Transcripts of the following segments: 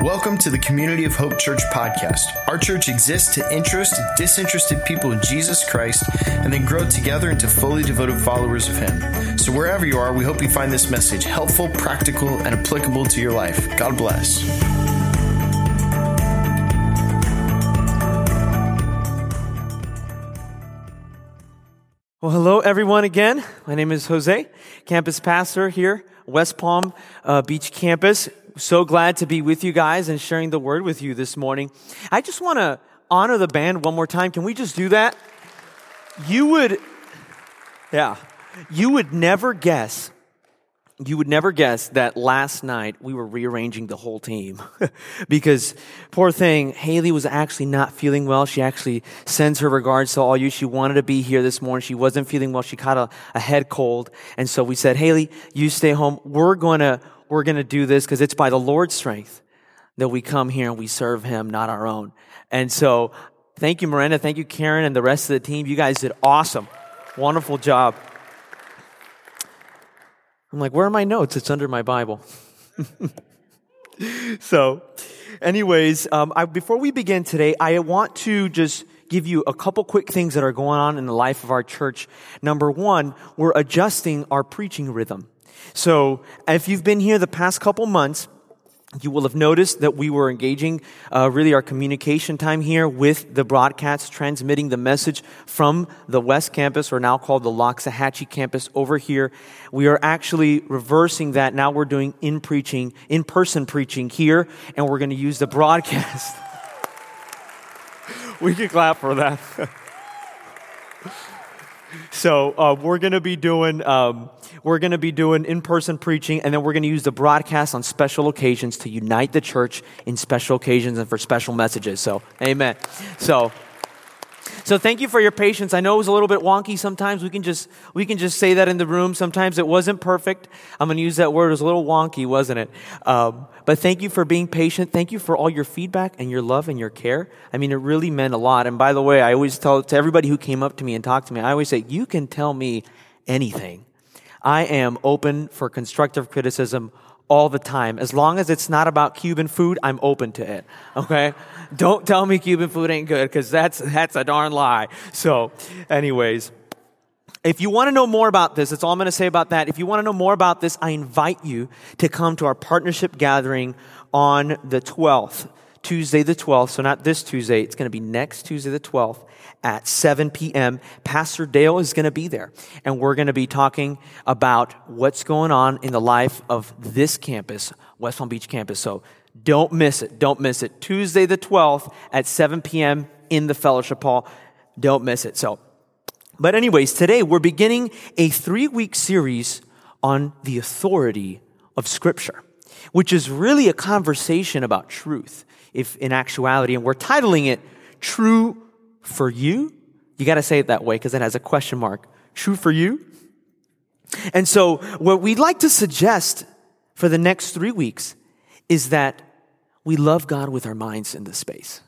Welcome to the Community of Hope Church podcast. Our church exists to interest disinterested people in Jesus Christ and then grow together into fully devoted followers of Him. So, wherever you are, we hope you find this message helpful, practical, and applicable to your life. God bless. Well, hello everyone again. My name is Jose, campus pastor here, West Palm uh, Beach campus. So glad to be with you guys and sharing the word with you this morning. I just want to honor the band one more time. Can we just do that? You would, yeah, you would never guess you would never guess that last night we were rearranging the whole team. Because poor thing haley was actually not feeling well. She actually sends her regards to all you. She wanted to be here this morning. She wasn't feeling well. She caught a, a head cold. And so we said haley you stay home. We're gonna we're gonna do this because it's by the lord's strength that we come here and we serve him not our own and so thank you miranda thank you karen and the rest of the team you guys did awesome wonderful job I'm like, where are my notes? It's under my Bible. so, anyways, um, I, before we begin today, I want to just give you a couple quick things that are going on in the life of our church. Number one, we're adjusting our preaching rhythm. So, if you've been here the past couple months, you will have noticed that we were engaging uh, really our communication time here with the broadcasts, transmitting the message from the West Campus, or now called the Loxahatchee Campus, over here. We are actually reversing that. Now we're doing in preaching, in person preaching here, and we're going to use the broadcast. we can clap for that. so uh, we're going to be doing. Um, we're going to be doing in person preaching, and then we're going to use the broadcast on special occasions to unite the church in special occasions and for special messages. So, amen. So, so thank you for your patience. I know it was a little bit wonky sometimes. We can just we can just say that in the room. Sometimes it wasn't perfect. I'm going to use that word. It was a little wonky, wasn't it? Um, but thank you for being patient. Thank you for all your feedback and your love and your care. I mean, it really meant a lot. And by the way, I always tell to everybody who came up to me and talked to me, I always say, you can tell me anything. I am open for constructive criticism all the time. As long as it's not about Cuban food, I'm open to it. Okay? Don't tell me Cuban food ain't good because that's, that's a darn lie. So, anyways. If you want to know more about this, that's all I'm going to say about that. If you want to know more about this, I invite you to come to our partnership gathering on the 12th, Tuesday the 12th. So not this Tuesday, it's going to be next Tuesday the 12th at 7 p.m. Pastor Dale is going to be there, and we're going to be talking about what's going on in the life of this campus, West Palm Beach campus. So don't miss it. Don't miss it. Tuesday the 12th at 7 p.m. in the fellowship hall. Don't miss it. So, but anyways, today we're beginning a three week series on the authority of Scripture, which is really a conversation about truth, if in actuality, and we're titling it True for you? You got to say it that way because it has a question mark. True for you? And so what we'd like to suggest for the next three weeks is that we love God with our minds in this space.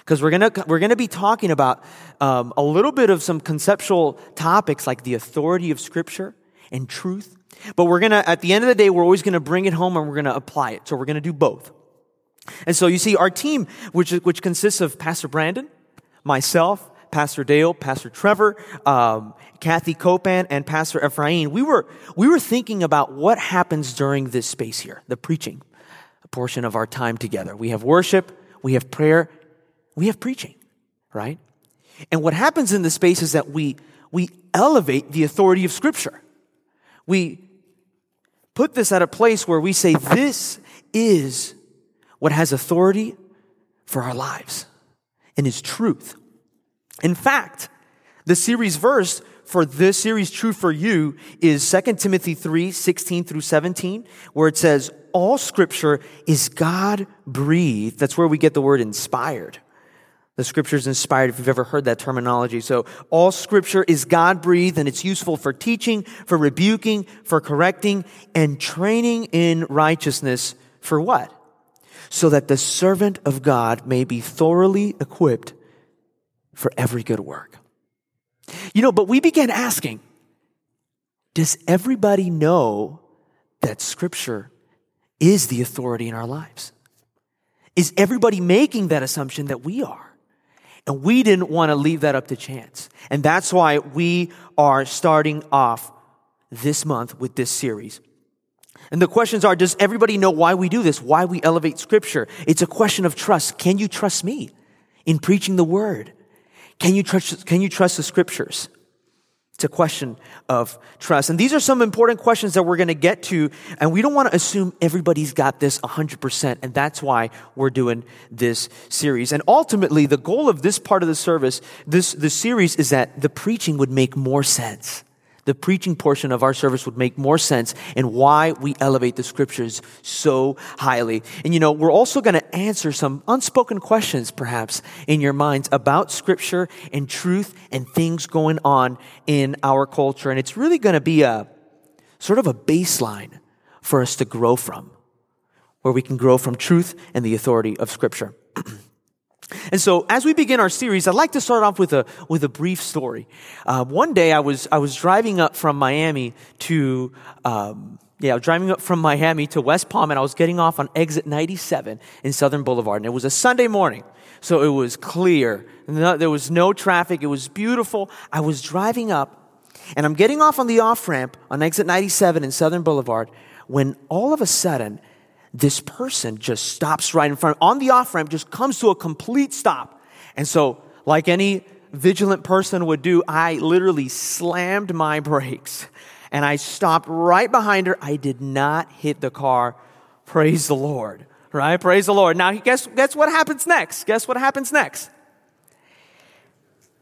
Because we're gonna, we're gonna be talking about um, a little bit of some conceptual topics like the authority of Scripture and truth. But we're gonna, at the end of the day, we're always gonna bring it home and we're gonna apply it. So we're gonna do both. And so you see, our team, which, which consists of Pastor Brandon, myself, Pastor Dale, Pastor Trevor, um, Kathy Copan, and Pastor Ephraim, we were, we were thinking about what happens during this space here, the preaching portion of our time together. We have worship, we have prayer, we have preaching, right? And what happens in this space is that we, we elevate the authority of Scripture. We put this at a place where we say, this is what has authority for our lives and is truth. In fact, the series verse for this series, True for You, is 2 Timothy 3, 16 through 17, where it says, All scripture is God breathed. That's where we get the word inspired. The scripture is inspired, if you've ever heard that terminology. So, all scripture is God breathed and it's useful for teaching, for rebuking, for correcting, and training in righteousness. For what? So that the servant of God may be thoroughly equipped for every good work. You know, but we began asking, does everybody know that scripture is the authority in our lives? is everybody making that assumption that we are? And we didn't want to leave that up to chance. And that's why we are starting off this month with this series. And the questions are, does everybody know why we do this? Why we elevate scripture? It's a question of trust. Can you trust me in preaching the word? Can you trust, can you trust the scriptures? It's a question of trust. And these are some important questions that we're going to get to. And we don't want to assume everybody's got this 100%. And that's why we're doing this series. And ultimately, the goal of this part of the service, this, this series is that the preaching would make more sense the preaching portion of our service would make more sense and why we elevate the scriptures so highly. And you know, we're also going to answer some unspoken questions perhaps in your minds about scripture and truth and things going on in our culture. And it's really going to be a sort of a baseline for us to grow from, where we can grow from truth and the authority of scripture. And so, as we begin our series, I'd like to start off with a with a brief story. Uh, one day, I was I was driving up from Miami to um, yeah, driving up from Miami to West Palm, and I was getting off on exit 97 in Southern Boulevard, and it was a Sunday morning, so it was clear. No, there was no traffic. It was beautiful. I was driving up, and I'm getting off on the off ramp on exit 97 in Southern Boulevard when all of a sudden this person just stops right in front on the off ramp, just comes to a complete stop. And so, like any vigilant person would do, I literally slammed my brakes and I stopped right behind her. I did not hit the car. Praise the Lord, right? Praise the Lord. Now, guess, guess what happens next? Guess what happens next?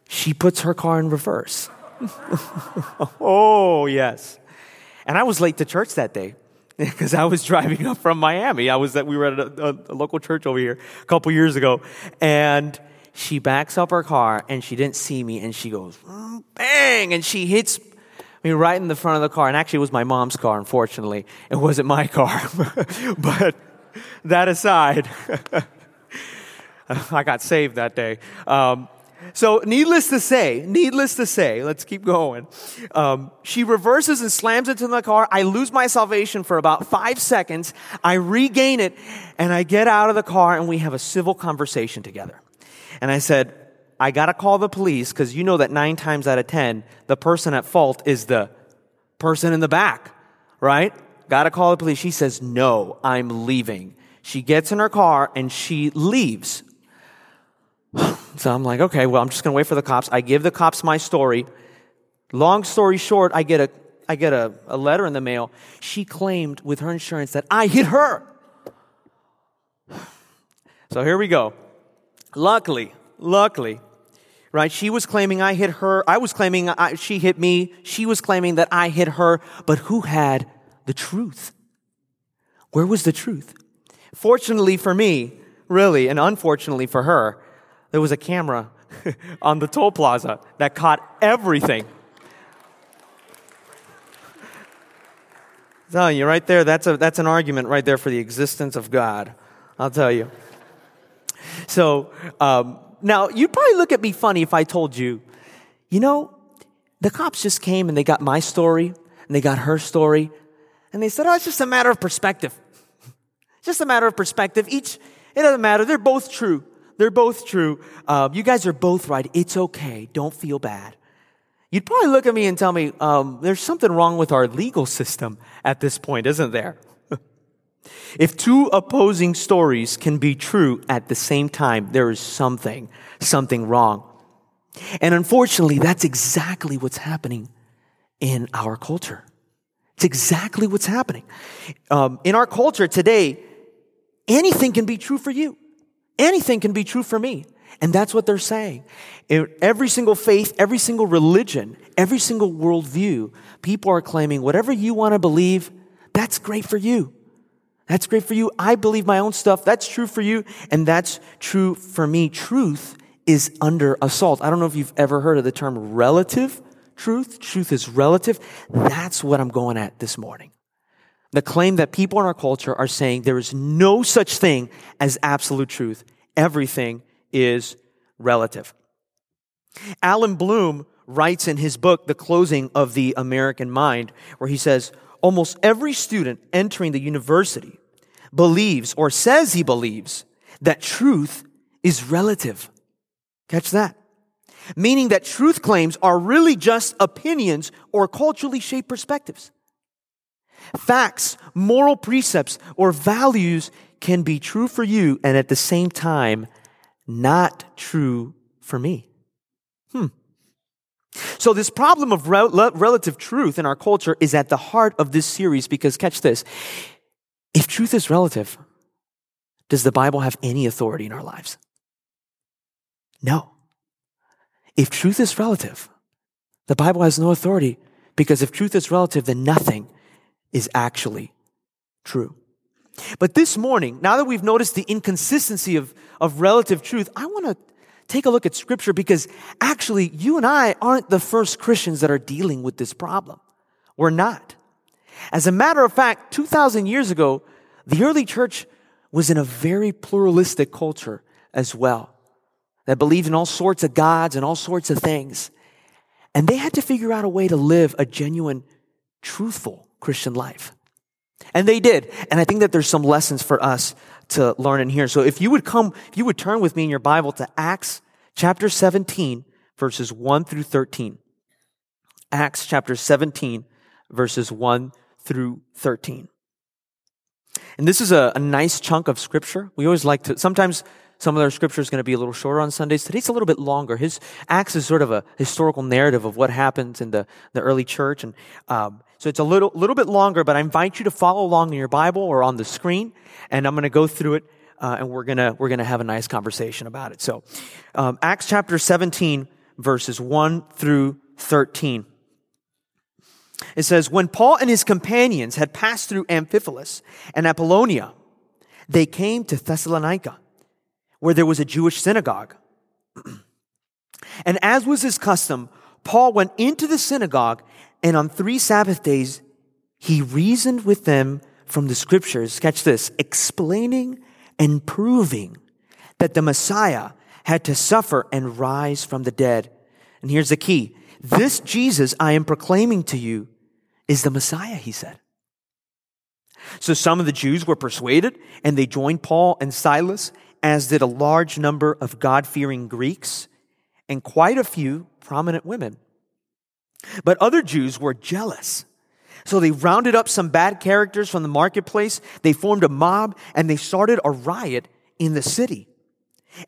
She puts her car in reverse. oh, yes. And I was late to church that day because I was driving up from Miami. I was that we were at a, a, a local church over here a couple years ago, and she backs up her car and she didn't see me, and she goes bang, and she hits me right in the front of the car. And actually, it was my mom's car. Unfortunately, it wasn't my car. but that aside, I got saved that day. Um, so, needless to say, needless to say, let's keep going. Um, she reverses and slams into the car. I lose my salvation for about five seconds. I regain it and I get out of the car and we have a civil conversation together. And I said, I gotta call the police because you know that nine times out of ten, the person at fault is the person in the back, right? Gotta call the police. She says, No, I'm leaving. She gets in her car and she leaves. So I'm like, okay, well, I'm just going to wait for the cops. I give the cops my story. Long story short, I get a, I get a, a letter in the mail. She claimed with her insurance that I hit her. So here we go. Luckily, luckily, right? She was claiming I hit her. I was claiming I, she hit me. She was claiming that I hit her. But who had the truth? Where was the truth? Fortunately for me, really, and unfortunately for her, there was a camera on the toll plaza that caught everything. Telling you, right there, that's, a, that's an argument right there for the existence of God. I'll tell you. So, um, now, you'd probably look at me funny if I told you, you know, the cops just came and they got my story and they got her story and they said, oh, it's just a matter of perspective. just a matter of perspective. Each, it doesn't matter. They're both true. They're both true. Um, you guys are both right. It's okay. Don't feel bad. You'd probably look at me and tell me, um, there's something wrong with our legal system at this point, isn't there? if two opposing stories can be true at the same time, there is something, something wrong. And unfortunately, that's exactly what's happening in our culture. It's exactly what's happening. Um, in our culture today, anything can be true for you. Anything can be true for me. And that's what they're saying. In every single faith, every single religion, every single worldview, people are claiming whatever you want to believe, that's great for you. That's great for you. I believe my own stuff. That's true for you. And that's true for me. Truth is under assault. I don't know if you've ever heard of the term relative truth. Truth is relative. That's what I'm going at this morning the claim that people in our culture are saying there is no such thing as absolute truth. Everything is relative. Allan Bloom writes in his book, The Closing of the American Mind, where he says, almost every student entering the university believes or says he believes that truth is relative. Catch that. Meaning that truth claims are really just opinions or culturally shaped perspectives. Facts, moral precepts, or values can be true for you and at the same time not true for me. Hmm. So, this problem of rel- relative truth in our culture is at the heart of this series because, catch this, if truth is relative, does the Bible have any authority in our lives? No. If truth is relative, the Bible has no authority because if truth is relative, then nothing is actually true. But this morning, now that we've noticed the inconsistency of, of relative truth, I want to take a look at scripture because actually you and I aren't the first Christians that are dealing with this problem. We're not. As a matter of fact, 2,000 years ago, the early church was in a very pluralistic culture as well that believed in all sorts of gods and all sorts of things. And they had to figure out a way to live a genuine, truthful Christian life. And they did. And I think that there's some lessons for us to learn in here. So if you would come, if you would turn with me in your Bible to Acts chapter 17, verses 1 through 13. Acts chapter 17, verses 1 through 13. And this is a, a nice chunk of scripture. We always like to, sometimes some of our scripture is going to be a little shorter on Sundays. Today's a little bit longer. His Acts is sort of a historical narrative of what happens in the, the early church. And um, so it's a little, little bit longer, but I invite you to follow along in your Bible or on the screen. And I'm going to go through it uh, and we're gonna we're gonna have a nice conversation about it. So, um, Acts chapter 17, verses 1 through 13. It says, When Paul and his companions had passed through Amphipolis and Apollonia, they came to Thessalonica, where there was a Jewish synagogue. and as was his custom, Paul went into the synagogue, and on three Sabbath days, he reasoned with them from the scriptures, catch this, explaining and proving that the Messiah had to suffer and rise from the dead. And here's the key. This Jesus I am proclaiming to you is the Messiah, he said. So some of the Jews were persuaded and they joined Paul and Silas, as did a large number of God fearing Greeks and quite a few prominent women. But other Jews were jealous so they rounded up some bad characters from the marketplace. They formed a mob and they started a riot in the city.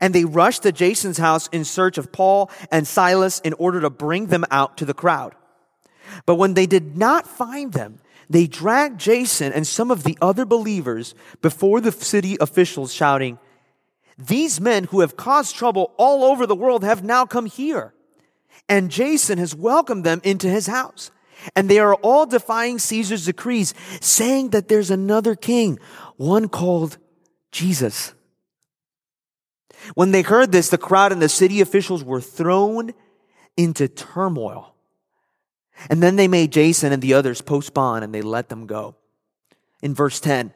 And they rushed to Jason's house in search of Paul and Silas in order to bring them out to the crowd. But when they did not find them, they dragged Jason and some of the other believers before the city officials, shouting, These men who have caused trouble all over the world have now come here. And Jason has welcomed them into his house. And they are all defying Caesar's decrees, saying that there's another king, one called Jesus. When they heard this, the crowd and the city officials were thrown into turmoil. And then they made Jason and the others post bond and they let them go. In verse 10,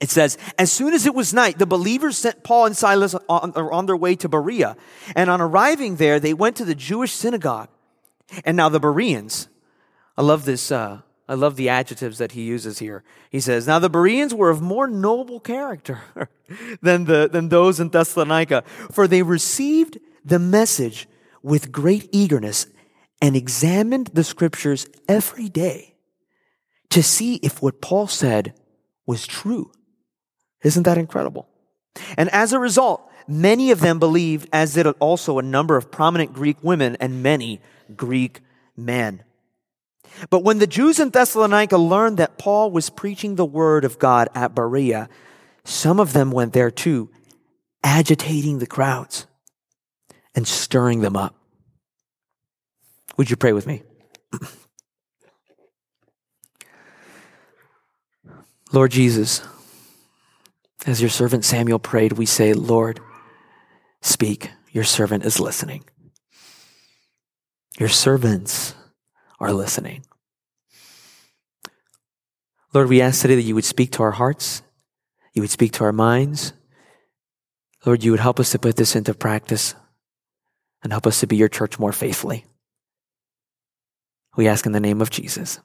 it says, As soon as it was night, the believers sent Paul and Silas on, on their way to Berea. And on arriving there, they went to the Jewish synagogue. And now the Bereans, I love this. Uh, I love the adjectives that he uses here. He says, Now the Bereans were of more noble character than, the, than those in Thessalonica, for they received the message with great eagerness and examined the scriptures every day to see if what Paul said was true. Isn't that incredible? And as a result, many of them believed, as did also a number of prominent Greek women and many Greek men. But when the Jews in Thessalonica learned that Paul was preaching the word of God at Berea, some of them went there too, agitating the crowds and stirring them up. Would you pray with me? Lord Jesus, as your servant Samuel prayed, we say, Lord, speak. Your servant is listening. Your servants are listening. Lord, we ask today that you would speak to our hearts, you would speak to our minds. Lord, you would help us to put this into practice and help us to be your church more faithfully. We ask in the name of Jesus.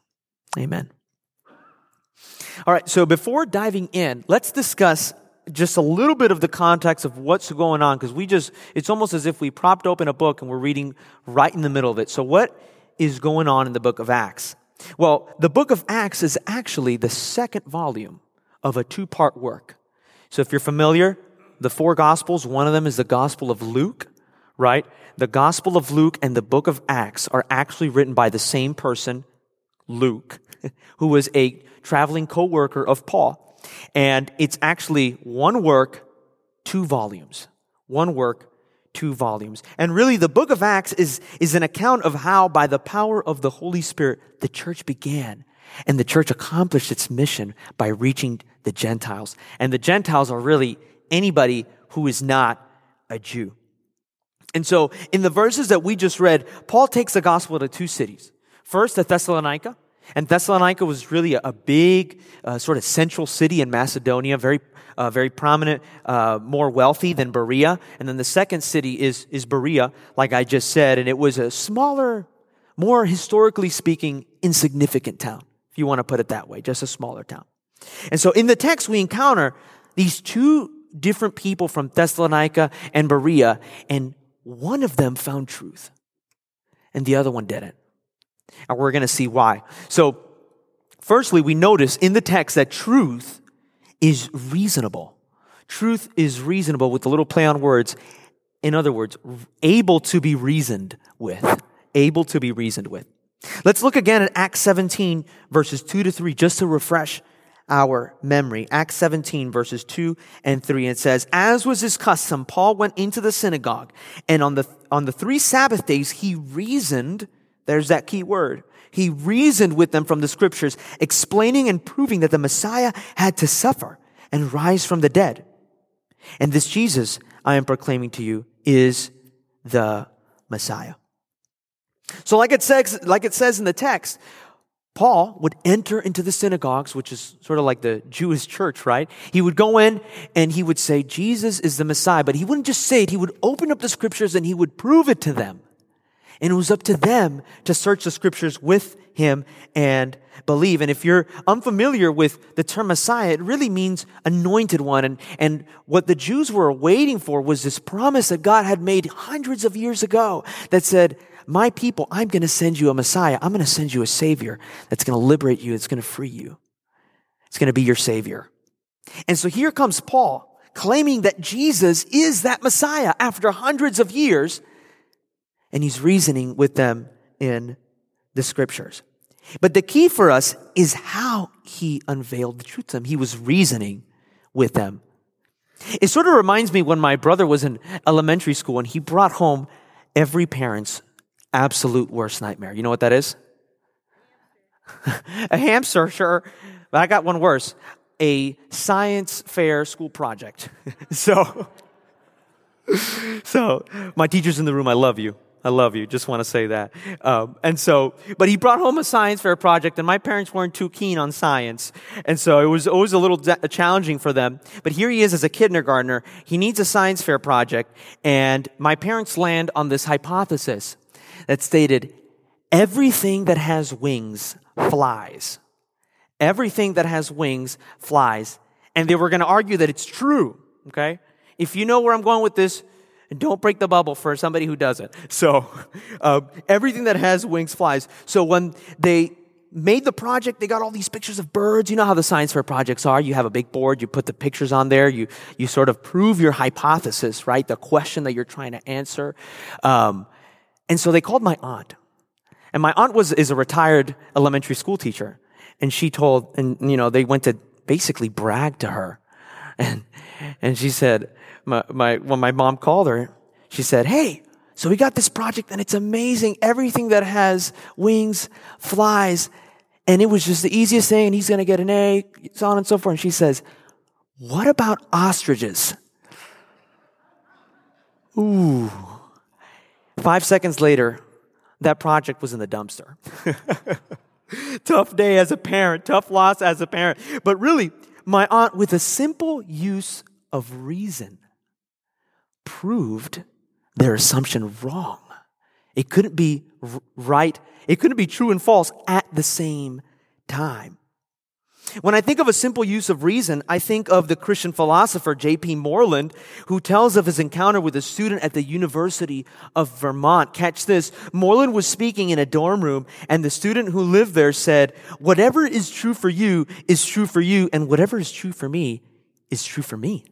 Amen. All right, so before diving in, let's discuss just a little bit of the context of what's going on because we just, it's almost as if we propped open a book and we're reading right in the middle of it. So, what is going on in the book of Acts? Well, the book of Acts is actually the second volume of a two part work. So, if you're familiar, the four gospels, one of them is the gospel of Luke, right? The gospel of Luke and the book of Acts are actually written by the same person, Luke, who was a traveling co worker of Paul. And it's actually one work, two volumes. One work, two volumes. And really, the book of Acts is, is an account of how, by the power of the Holy Spirit, the church began. And the church accomplished its mission by reaching the Gentiles. And the Gentiles are really anybody who is not a Jew. And so, in the verses that we just read, Paul takes the gospel to two cities. First, to Thessalonica, and Thessalonica was really a, big, uh, sort of central city in Macedonia, very, uh, very prominent, uh, more wealthy than Berea. And then the second city is, is Berea, like I just said, and it was a smaller, more historically speaking, insignificant town, if you want to put it that way, just a smaller town. And so in the text, we encounter these two different people from Thessalonica and Berea, and one of them found truth, and the other one didn't. And we're going to see why. So, firstly, we notice in the text that truth is reasonable. Truth is reasonable with a little play on words. In other words, able to be reasoned with. Able to be reasoned with. Let's look again at Acts 17, verses 2 to 3, just to refresh our memory. Acts 17, verses 2 and 3. It says, As was his custom, Paul went into the synagogue, and on the, on the three Sabbath days, he reasoned there's that key word. He reasoned with them from the scriptures, explaining and proving that the Messiah had to suffer and rise from the dead. And this Jesus I am proclaiming to you is the Messiah. So like it says, like it says in the text, Paul would enter into the synagogues, which is sort of like the Jewish church, right? He would go in and he would say, Jesus is the Messiah, but he wouldn't just say it. He would open up the scriptures and he would prove it to them. And it was up to them to search the scriptures with him and believe. And if you're unfamiliar with the term Messiah, it really means anointed one. And, and what the Jews were waiting for was this promise that God had made hundreds of years ago that said, my people, I'm going to send you a Messiah. I'm going to send you a Savior that's going to liberate you. It's going to free you. It's going to be your Savior. And so here comes Paul claiming that Jesus is that Messiah after hundreds of years and he's reasoning with them in the scriptures. But the key for us is how he unveiled the truth to them. He was reasoning with them. It sort of reminds me when my brother was in elementary school and he brought home every parent's absolute worst nightmare. You know what that is? a hamster, sure. But I got one worse. A science fair school project. so, so my teachers in the room, I love you. I love you. Just want to say that. Um, and so, but he brought home a science fair project, and my parents weren't too keen on science, and so it was always a little de- challenging for them. But here he is as a kindergartner. He needs a science fair project, and my parents land on this hypothesis that stated everything that has wings flies. Everything that has wings flies, and they were going to argue that it's true. Okay, if you know where I'm going with this and don't break the bubble for somebody who doesn't. So, uh, everything that has wings flies. So when they made the project, they got all these pictures of birds. You know how the science fair projects are. You have a big board, you put the pictures on there, you, you sort of prove your hypothesis, right? The question that you're trying to answer. Um, and so they called my aunt. And my aunt was, is a retired elementary school teacher. And she told, and, you know, they went to basically brag to her. And, and she said, my, my, when my mom called her, she said, Hey, so we got this project and it's amazing. Everything that has wings flies. And it was just the easiest thing. And he's going to get an A, so on and so forth. And she says, What about ostriches? Ooh. Five seconds later, that project was in the dumpster. tough day as a parent, tough loss as a parent. But really, my aunt, with a simple use of reason, proved their assumption wrong. It couldn't be right. It couldn't be true and false at the same time. When I think of a simple use of reason, I think of the Christian philosopher J.P. Moreland, who tells of his encounter with a student at the University of Vermont. Catch this. Moreland was speaking in a dorm room, and the student who lived there said, Whatever is true for you is true for you, and whatever is true for me is true for me.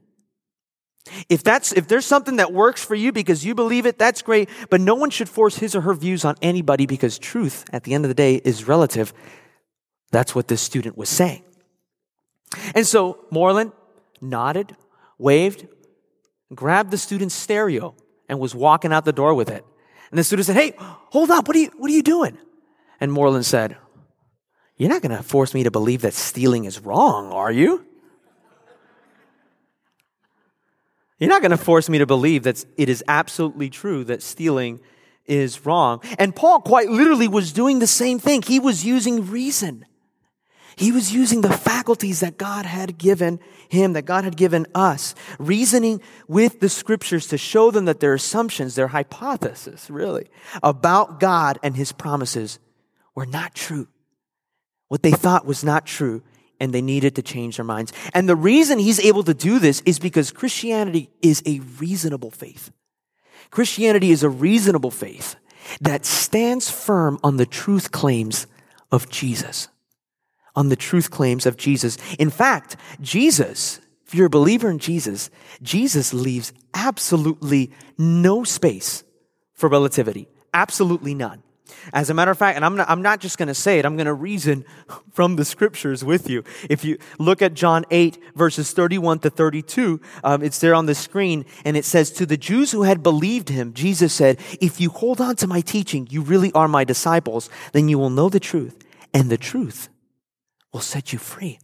If that's, if there's something that works for you because you believe it, that's great, but no one should force his or her views on anybody because truth, at the end of the day, is relative. That's what this student was saying. And so Moreland nodded, waved, grabbed the student's stereo, and was walking out the door with it. And the student said, Hey, hold up, what are you, what are you doing? And Moreland said, You're not going to force me to believe that stealing is wrong, are you? You're not going to force me to believe that it is absolutely true that stealing is wrong. And Paul quite literally was doing the same thing. He was using reason. He was using the faculties that God had given him, that God had given us, reasoning with the scriptures to show them that their assumptions, their hypothesis, really, about God and his promises were not true. What they thought was not true, and they needed to change their minds. And the reason he's able to do this is because Christianity is a reasonable faith. Christianity is a reasonable faith that stands firm on the truth claims of Jesus on the truth claims of Jesus. In fact, Jesus, if you're a believer in Jesus, Jesus leaves absolutely no space for relativity. Absolutely none. As a matter of fact, and I'm not, I'm not just going to say it, I'm going to reason from the scriptures with you. If you look at John 8, verses 31 to 32, um, it's there on the screen, and it says, To the Jews who had believed him, Jesus said, If you hold on to my teaching, you really are my disciples, then you will know the truth, and the truth will set you free.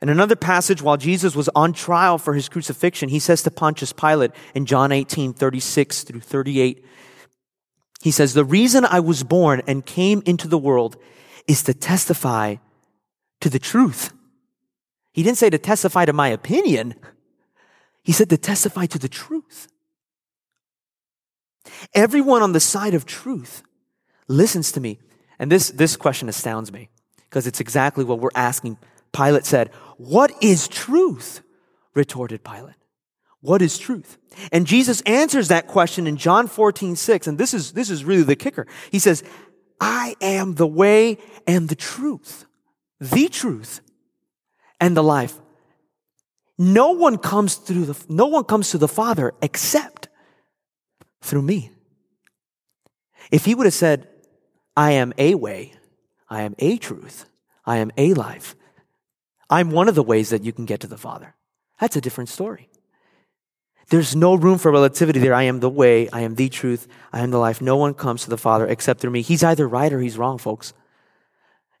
In another passage, while Jesus was on trial for his crucifixion, he says to Pontius Pilate in John 18, 36 through 38, he says, The reason I was born and came into the world is to testify to the truth. He didn't say to testify to my opinion. He said to testify to the truth. Everyone on the side of truth listens to me. And this, this question astounds me because it's exactly what we're asking. Pilate said, What is truth? retorted Pilate. What is truth? And Jesus answers that question in John 14, 6. And this is, this is really the kicker. He says, I am the way and the truth, the truth and the life. No one comes through the, no one comes to the Father except through me. If he would have said, I am a way. I am a truth. I am a life. I'm one of the ways that you can get to the Father. That's a different story. There's no room for relativity there. I am the way. I am the truth. I am the life. No one comes to the Father except through me. He's either right or he's wrong, folks.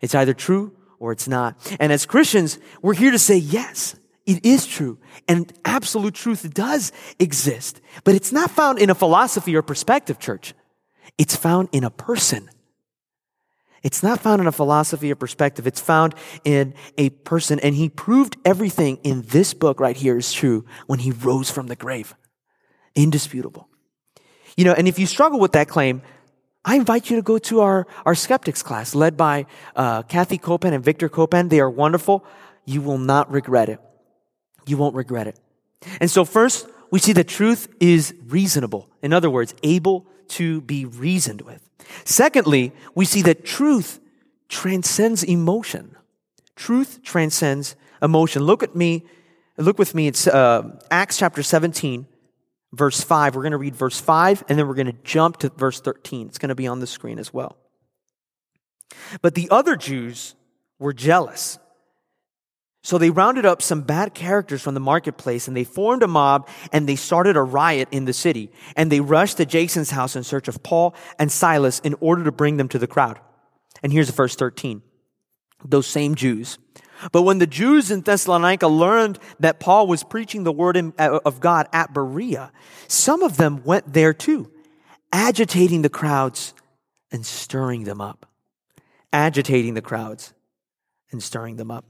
It's either true or it's not. And as Christians, we're here to say yes. It is true. And absolute truth does exist. But it's not found in a philosophy or perspective, church. It's found in a person. It's not found in a philosophy or perspective. It's found in a person. And he proved everything in this book right here is true when he rose from the grave. Indisputable. You know, and if you struggle with that claim, I invite you to go to our, our skeptics class led by uh, Kathy Copan and Victor Copan. They are wonderful. You will not regret it. You won't regret it. And so first, we see that truth is reasonable. In other words, able to be reasoned with. Secondly, we see that truth transcends emotion. Truth transcends emotion. Look at me, look with me. It's uh, Acts chapter 17, verse 5. We're going to read verse 5, and then we're going to jump to verse 13. It's going to be on the screen as well. But the other Jews were jealous so they rounded up some bad characters from the marketplace and they formed a mob and they started a riot in the city. And they rushed to Jason's house in search of Paul and Silas in order to bring them to the crowd. And here's verse 13. Those same Jews. But when the Jews in Thessalonica learned that Paul was preaching the word uh, of God at Berea, some of them went there too, agitating the crowds and stirring them up. Agitating the crowds and stirring them up.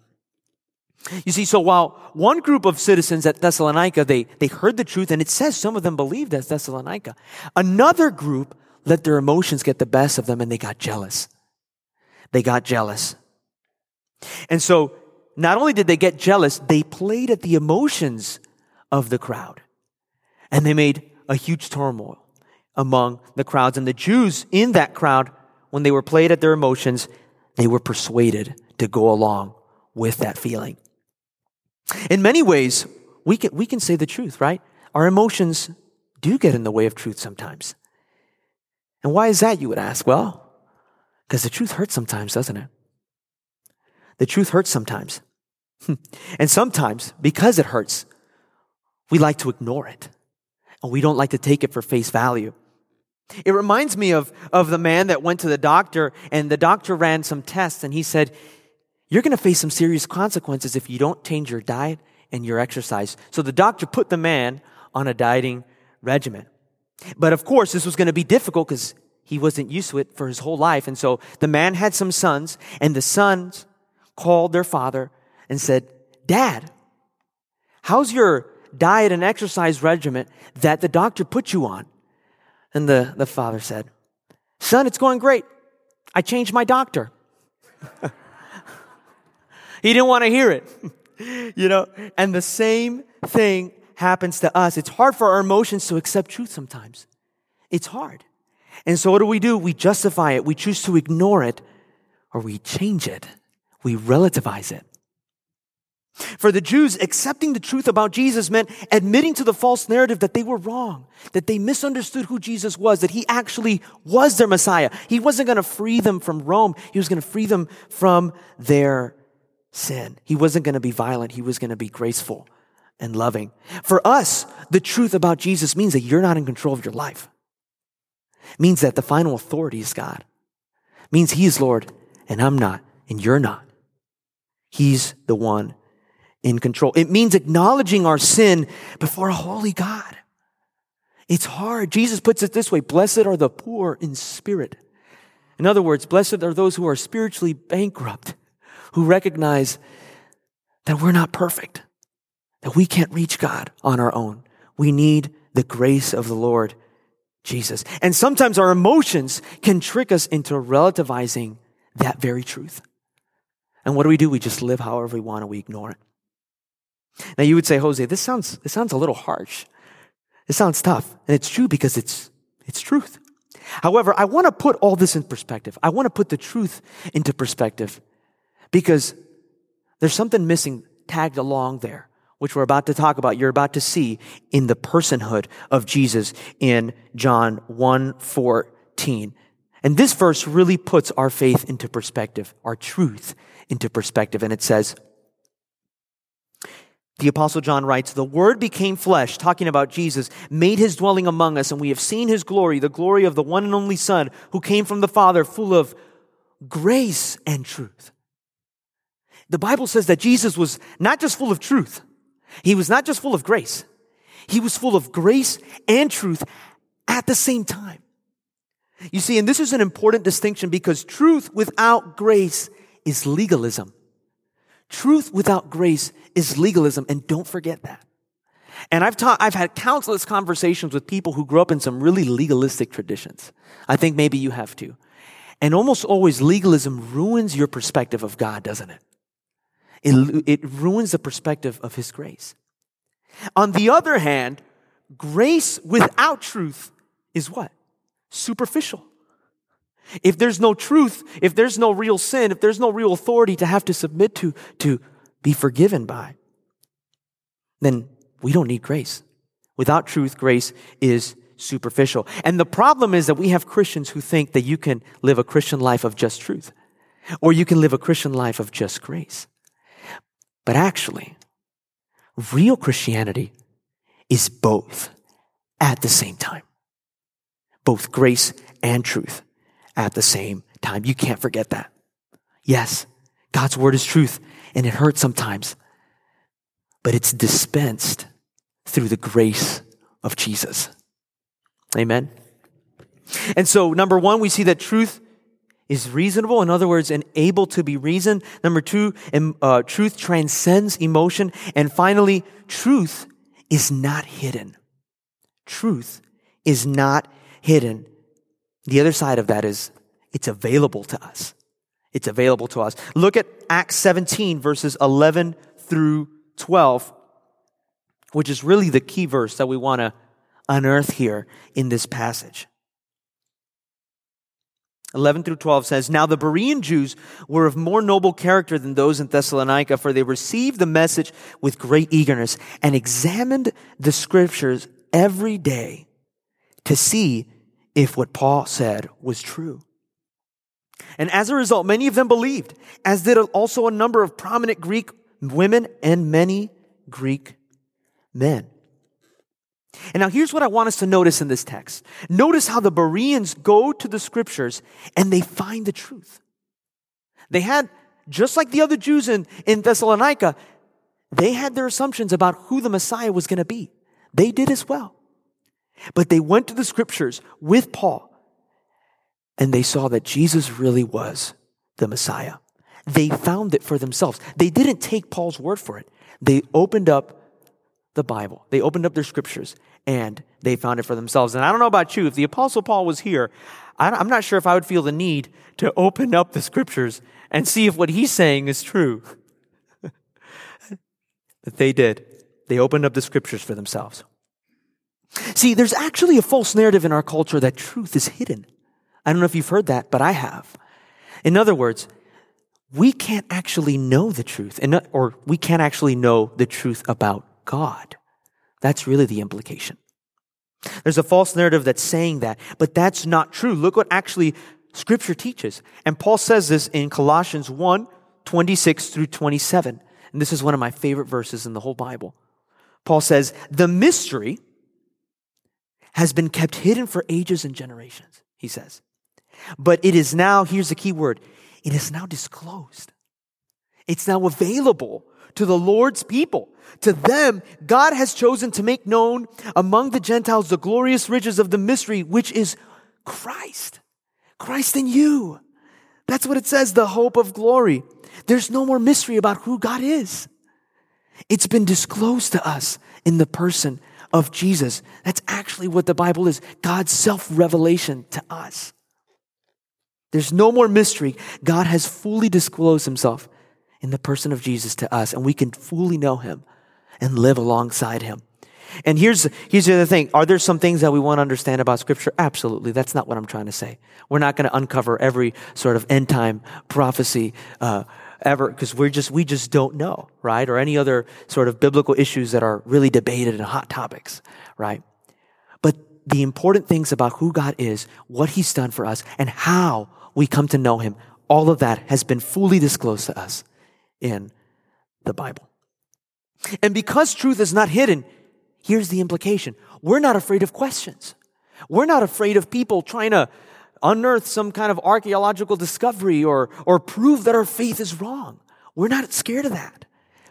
You see, so while one group of citizens at Thessalonica, they, they heard the truth, and it says some of them believed at Thessalonica. Another group let their emotions get the best of them and they got jealous. They got jealous. And so not only did they get jealous, they played at the emotions of the crowd. And they made a huge turmoil among the crowds. And the Jews in that crowd, when they were played at their emotions, they were persuaded to go along with that feeling. In many ways, we can, we can say the truth, right? Our emotions do get in the way of truth sometimes. And why is that, you would ask? Well, because the truth hurts sometimes, doesn't it? The truth hurts sometimes. and sometimes, because it hurts, we like to ignore it. And we don't like to take it for face value. It reminds me of, of the man that went to the doctor and the doctor ran some tests and he said, You're going to face some serious consequences if you don't change your diet and your exercise. So the doctor put the man on a dieting regimen. But of course, this was going to be difficult because he wasn't used to it for his whole life. And so the man had some sons and the sons called their father and said, Dad, how's your diet and exercise regimen that the doctor put you on? And the, the father said, Son, it's going great. I changed my doctor. he didn't want to hear it. you know, and the same thing happens to us. It's hard for our emotions to accept truth sometimes. It's hard. And so what do we do? We justify it. We choose to ignore it or we change it. We relativize it. For the Jews, accepting the truth about Jesus meant admitting to the false narrative that they were wrong, that they misunderstood who Jesus was, that he actually was their Messiah. He wasn't going to free them from Rome. He was going to free them from their sin. He wasn't going to be violent. He was going to be graceful and loving. For us, the truth about Jesus means that you're not in control of your life. It means that the final authority is God. It means he is Lord and I'm not and you're not. He's the one in control. It means acknowledging our sin before a holy God. It's hard. Jesus puts it this way Blessed are the poor in spirit. In other words, blessed are those who are spiritually bankrupt, who recognize that we're not perfect, that we can't reach God on our own. We need the grace of the Lord Jesus. And sometimes our emotions can trick us into relativizing that very truth. And what do we do? We just live however we want and we ignore it. Now you would say, Jose, this sounds, this sounds a little harsh. It sounds tough. And it's true because it's, it's truth. However, I want to put all this in perspective. I want to put the truth into perspective because there's something missing tagged along there, which we're about to talk about. You're about to see in the personhood of Jesus in John 1 14. And this verse really puts our faith into perspective, our truth into perspective. And it says, the apostle John writes, the word became flesh, talking about Jesus, made his dwelling among us, and we have seen his glory, the glory of the one and only son who came from the father, full of grace and truth. The Bible says that Jesus was not just full of truth. He was not just full of grace. He was full of grace and truth at the same time. You see, and this is an important distinction because truth without grace is legalism. Truth without grace is legalism, and don't forget that. And I've taught, I've had countless conversations with people who grew up in some really legalistic traditions. I think maybe you have too. And almost always legalism ruins your perspective of God, doesn't it? It, it ruins the perspective of His grace. On the other hand, grace without truth is what? Superficial. If there's no truth, if there's no real sin, if there's no real authority to have to submit to, to be forgiven by, then we don't need grace. Without truth, grace is superficial. And the problem is that we have Christians who think that you can live a Christian life of just truth, or you can live a Christian life of just grace. But actually, real Christianity is both at the same time. Both grace and truth at the same time. You can't forget that. Yes, God's word is truth and it hurts sometimes, but it's dispensed through the grace of Jesus. Amen. And so, number one, we see that truth is reasonable. In other words, and able to be reasoned. Number two, uh, truth transcends emotion. And finally, truth is not hidden. Truth is not hidden. The other side of that is it's available to us. It's available to us. Look at Acts 17, verses 11 through 12, which is really the key verse that we want to unearth here in this passage. 11 through 12 says, Now the Berean Jews were of more noble character than those in Thessalonica, for they received the message with great eagerness and examined the scriptures every day to see if what Paul said was true. And as a result, many of them believed, as did also a number of prominent Greek women and many Greek men. And now here's what I want us to notice in this text. Notice how the Bereans go to the scriptures and they find the truth. They had, just like the other Jews in, in Thessalonica, they had their assumptions about who the Messiah was going to be. They did as well. But they went to the scriptures with Paul and they saw that Jesus really was the Messiah. They found it for themselves. They didn't take Paul's word for it. They opened up the Bible. They opened up their scriptures and they found it for themselves. And I don't know about you, if the Apostle Paul was here, I'm not sure if I would feel the need to open up the scriptures and see if what he's saying is true. but they did. They opened up the scriptures for themselves. See, there's actually a false narrative in our culture that truth is hidden. I don't know if you've heard that, but I have. In other words, we can't actually know the truth, or we can't actually know the truth about God. That's really the implication. There's a false narrative that's saying that, but that's not true. Look what actually scripture teaches. And Paul says this in Colossians 1 26 through 27. And this is one of my favorite verses in the whole Bible. Paul says, The mystery has been kept hidden for ages and generations, he says. But it is now, here's the key word, it is now disclosed. It's now available to the Lord's people. To them, God has chosen to make known among the Gentiles the glorious riches of the mystery, which is Christ. Christ in you. That's what it says, the hope of glory. There's no more mystery about who God is. It's been disclosed to us in the person of Jesus. That's actually what the Bible is God's self revelation to us. There's no more mystery. God has fully disclosed himself in the person of Jesus to us, and we can fully know him and live alongside him. And here's, here's the other thing. Are there some things that we want to understand about scripture? Absolutely. That's not what I'm trying to say. We're not going to uncover every sort of end time prophecy, uh, ever, because we're just, we just don't know, right? Or any other sort of biblical issues that are really debated and hot topics, right? But the important things about who God is, what he's done for us, and how we come to know him, all of that has been fully disclosed to us in the Bible. And because truth is not hidden, here's the implication. We're not afraid of questions. We're not afraid of people trying to unearth some kind of archaeological discovery or, or prove that our faith is wrong. We're not scared of that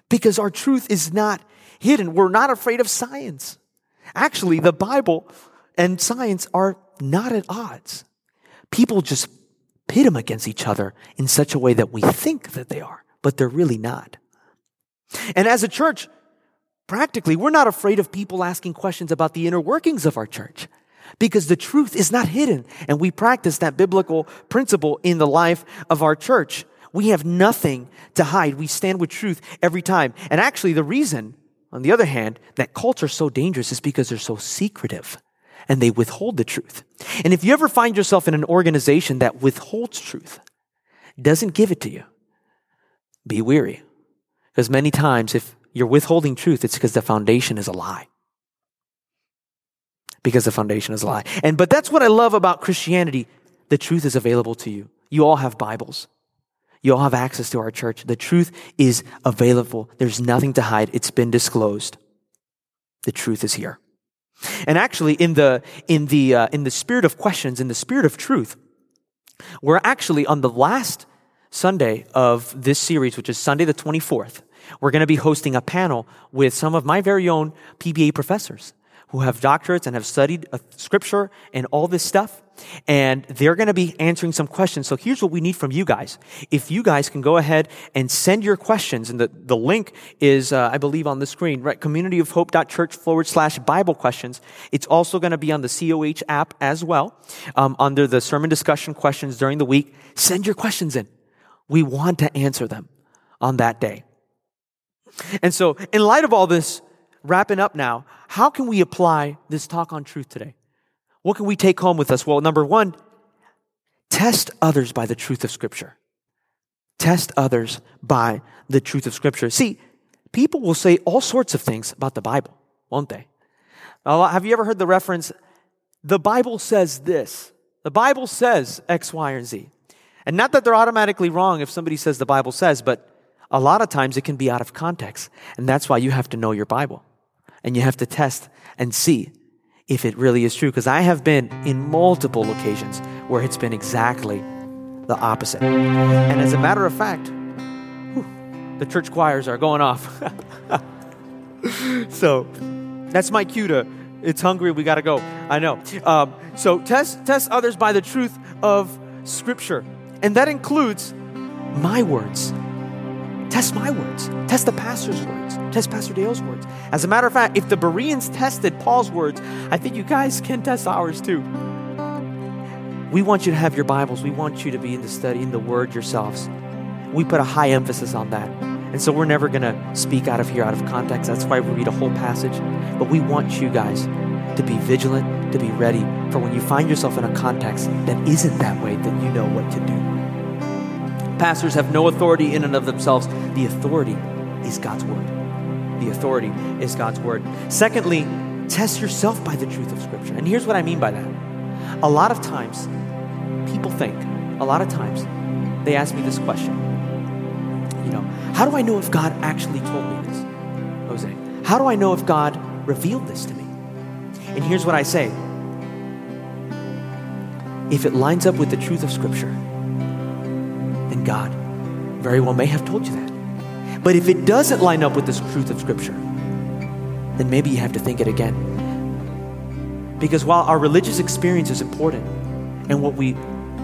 because our truth is not hidden. We're not afraid of science. Actually, the Bible and science are not at odds. People just pit them against each other in such a way that we think that they are but they're really not. And as a church, practically, we're not afraid of people asking questions about the inner workings of our church because the truth is not hidden. And we practice that biblical principle in the life of our church. We have nothing to hide. We stand with truth every time. And actually, the reason, on the other hand, that culture is so dangerous is because they're so secretive and they withhold the truth. And if you ever find yourself in an organization that withholds truth, doesn't give it to you, be weary. Because many times, if you're withholding truth, it's because the foundation is a lie. Because the foundation is a lie. And, but that's what I love about Christianity. The truth is available to you. You all have Bibles. You all have access to our church. The truth is available. There's nothing to hide. It's been disclosed. The truth is here. And actually, in the, in the, uh, in the spirit of questions, in the spirit of truth, we're actually on the last Sunday of this series, which is Sunday the 24th, we're going to be hosting a panel with some of my very own PBA professors who have doctorates and have studied uh, scripture and all this stuff. And they're going to be answering some questions. So here's what we need from you guys. If you guys can go ahead and send your questions, and the, the link is, uh, I believe, on the screen, right? Communityofhope.church forward slash Bible questions. It's also going to be on the COH app as well, um, under the sermon discussion questions during the week. Send your questions in. We want to answer them on that day. And so, in light of all this, wrapping up now, how can we apply this talk on truth today? What can we take home with us? Well, number one, test others by the truth of Scripture. Test others by the truth of Scripture. See, people will say all sorts of things about the Bible, won't they? Have you ever heard the reference, the Bible says this? The Bible says X, Y, and Z. And not that they're automatically wrong if somebody says the Bible says, but a lot of times it can be out of context. And that's why you have to know your Bible. And you have to test and see if it really is true. Because I have been in multiple occasions where it's been exactly the opposite. And as a matter of fact, whew, the church choirs are going off. so that's my cue to, it's hungry, we got to go. I know. Um, so test, test others by the truth of Scripture. And that includes my words. Test my words. Test the pastor's words. Test Pastor Dale's words. As a matter of fact, if the Bereans tested Paul's words, I think you guys can test ours too. We want you to have your Bibles. We want you to be in the study in the Word yourselves. We put a high emphasis on that. And so we're never going to speak out of here, out of context. That's why we read a whole passage. But we want you guys to be vigilant, to be ready for when you find yourself in a context that isn't that way, that you know what to do. Pastors have no authority in and of themselves. The authority is God's Word. The authority is God's Word. Secondly, test yourself by the truth of Scripture. And here's what I mean by that. A lot of times, people think, a lot of times, they ask me this question. You know, how do I know if God actually told me this? Jose, how do I know if God revealed this to me? And here's what I say if it lines up with the truth of Scripture, God very well may have told you that. But if it doesn't line up with the truth of Scripture, then maybe you have to think it again. Because while our religious experience is important, and what we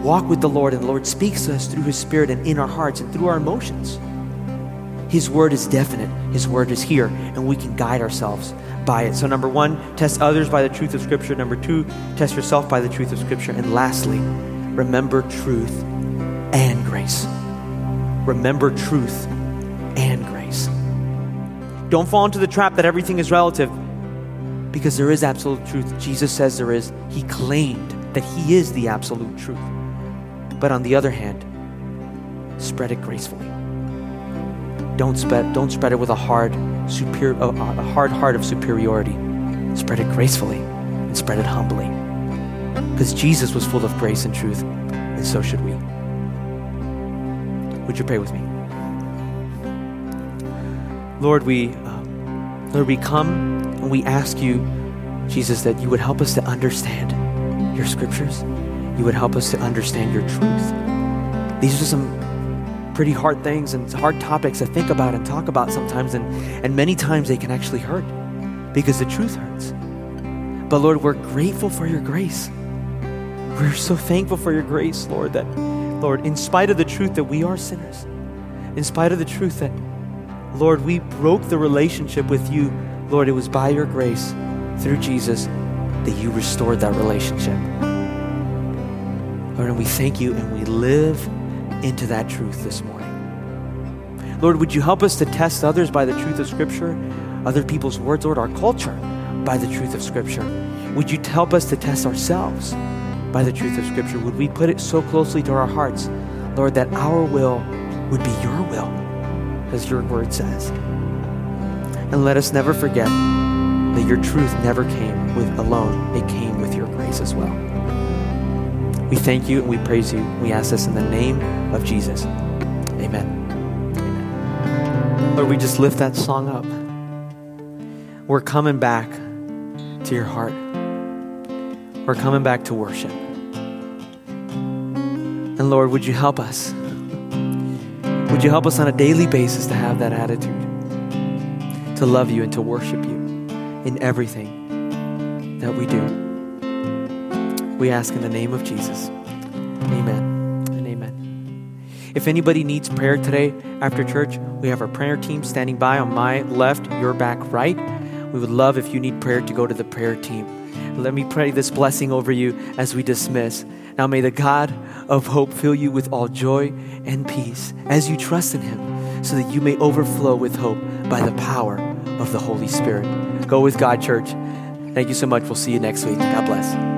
walk with the Lord, and the Lord speaks to us through His Spirit and in our hearts and through our emotions, His word is definite. His word is here, and we can guide ourselves by it. So, number one, test others by the truth of Scripture. Number two, test yourself by the truth of Scripture. And lastly, remember truth and grace. Remember truth and grace. Don't fall into the trap that everything is relative because there is absolute truth. Jesus says there is. He claimed that He is the absolute truth. But on the other hand, spread it gracefully. Don't spread, don't spread it with a hard, superior, a, hard heart of superiority. Spread it gracefully and spread it humbly. Because Jesus was full of grace and truth, and so should we. Would you pray with me? Lord, we, uh, Lord, we come and we ask you, Jesus, that you would help us to understand your scriptures. You would help us to understand your truth. These are some pretty hard things and hard topics to think about and talk about sometimes, and, and many times they can actually hurt because the truth hurts. But Lord, we're grateful for your grace. We're so thankful for your grace, Lord, that, Lord, in spite of the truth that we are sinners, in spite of the truth that, Lord, we broke the relationship with you Lord, it was by your grace through Jesus that you restored that relationship. Lord, and we thank you and we live into that truth this morning. Lord, would you help us to test others by the truth of Scripture, other people's words, Lord, our culture by the truth of Scripture? Would you help us to test ourselves by the truth of Scripture? Would we put it so closely to our hearts, Lord, that our will would be your will, as your word says? And let us never forget that your truth never came with alone, it came with your grace as well. We thank you and we praise you. We ask this in the name of Jesus. Amen. Lord, we just lift that song up. We're coming back to your heart. We're coming back to worship. And Lord, would you help us? Would you help us on a daily basis to have that attitude? to love you and to worship you in everything that we do. We ask in the name of Jesus. Amen and amen. If anybody needs prayer today after church, we have our prayer team standing by on my left, your back right. We would love if you need prayer to go to the prayer team. Let me pray this blessing over you as we dismiss. Now may the God of hope fill you with all joy and peace as you trust in him, so that you may overflow with hope by the power of the Holy Spirit. Go with God, church. Thank you so much. We'll see you next week. God bless.